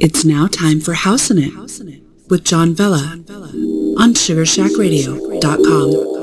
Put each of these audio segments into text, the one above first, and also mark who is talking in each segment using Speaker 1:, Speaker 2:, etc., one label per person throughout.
Speaker 1: It's now time for House'n It with John Vella on SugarShackRadio.com.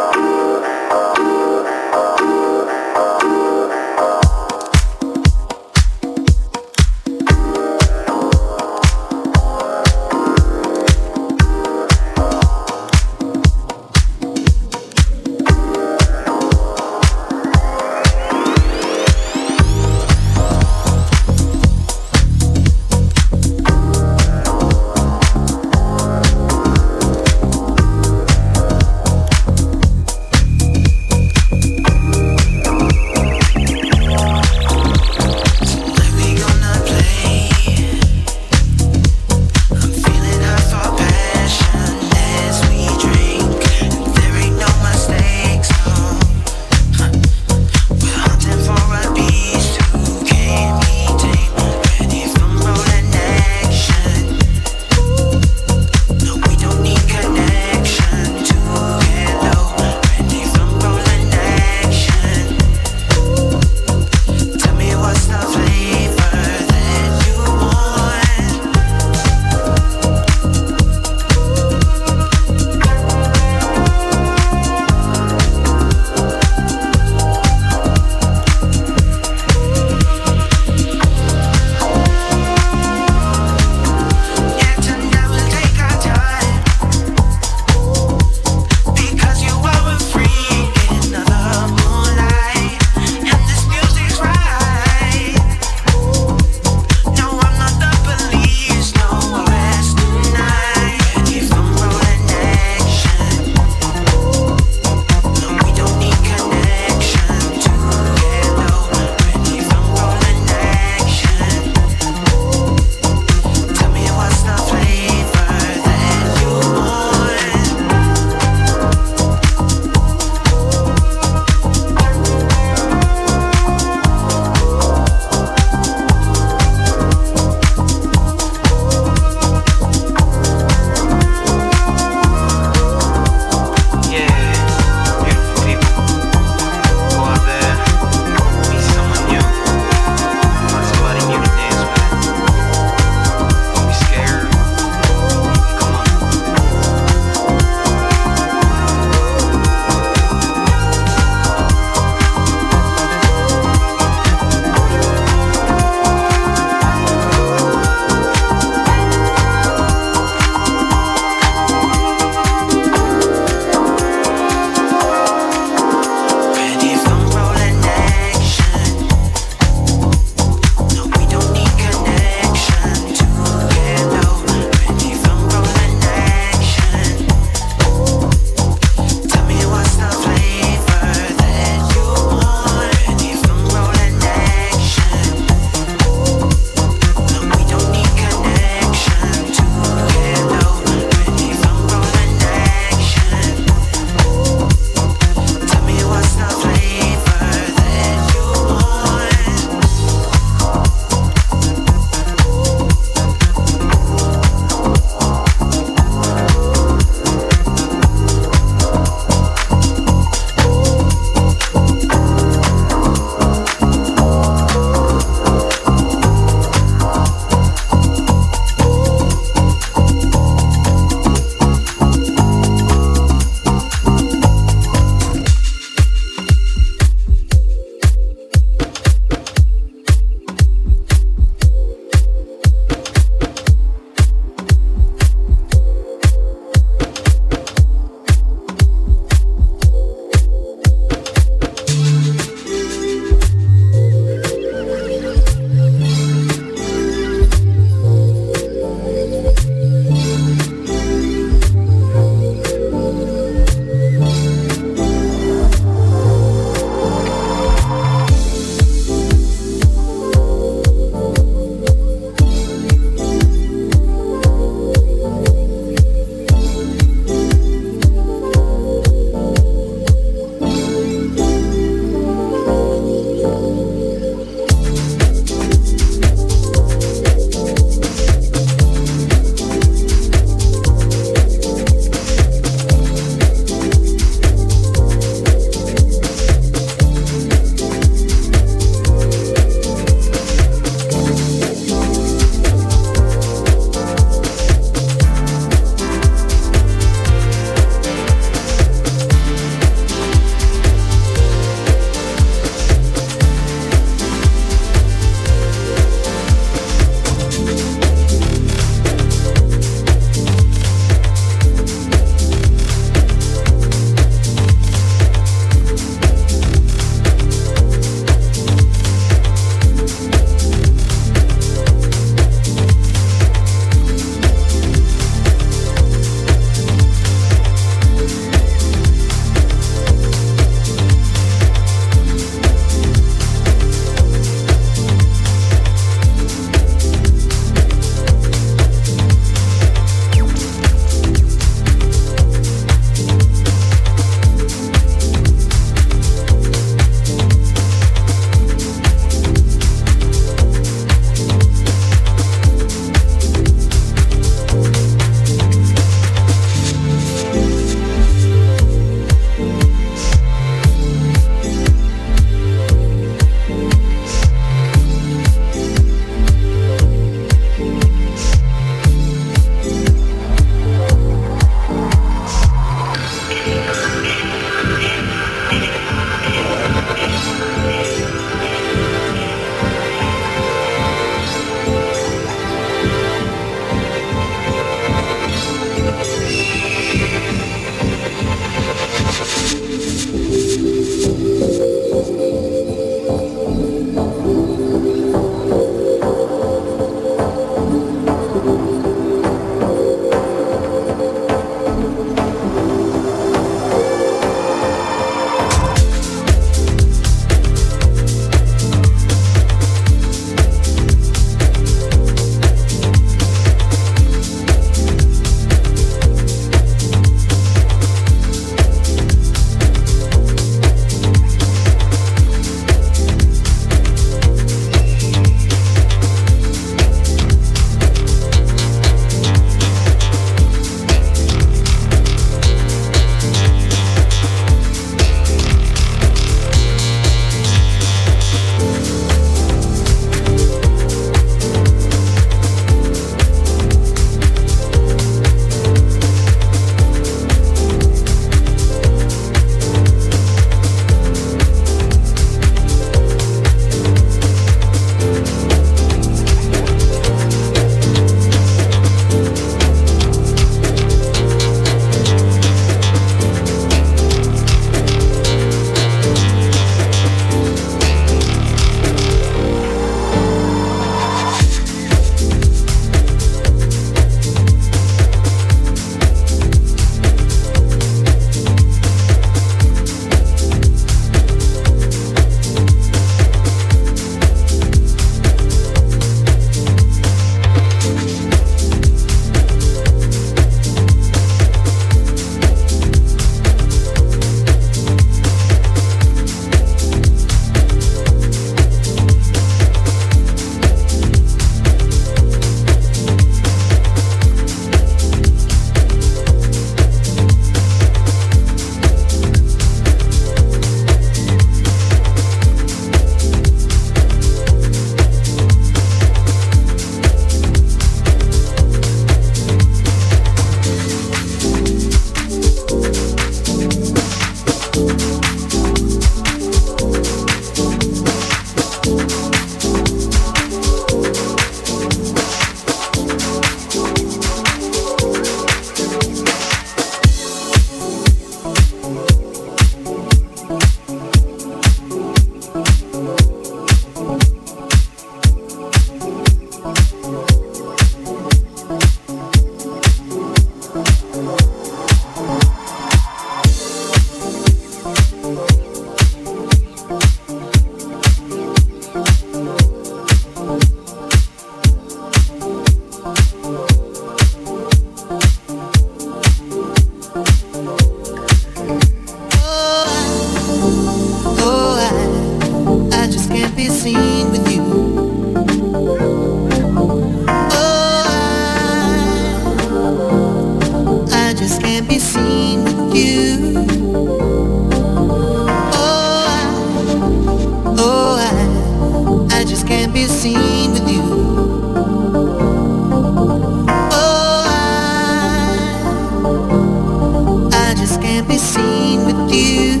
Speaker 2: can't be seen with you.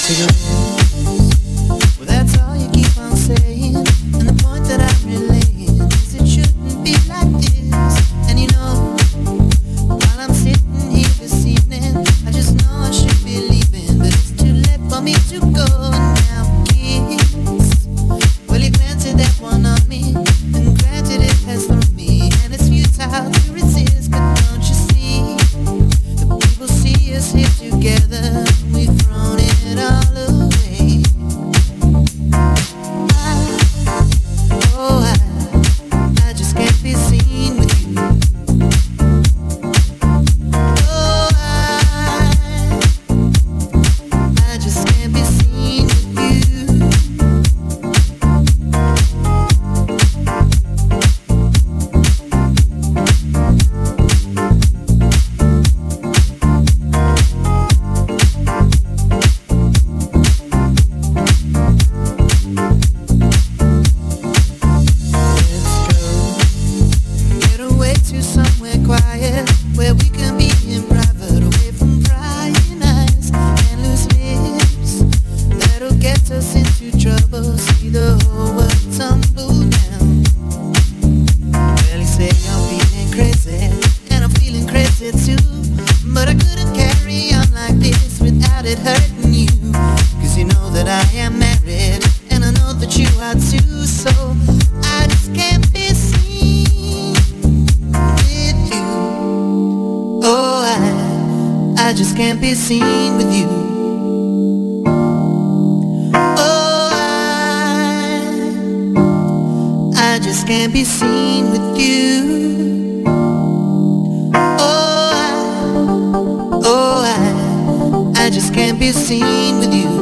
Speaker 2: So I just can't be seen with you.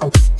Speaker 2: Oh.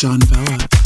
Speaker 1: John
Speaker 3: Bella.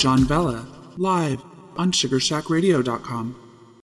Speaker 3: John Vella, live on SugarshackRadio.com.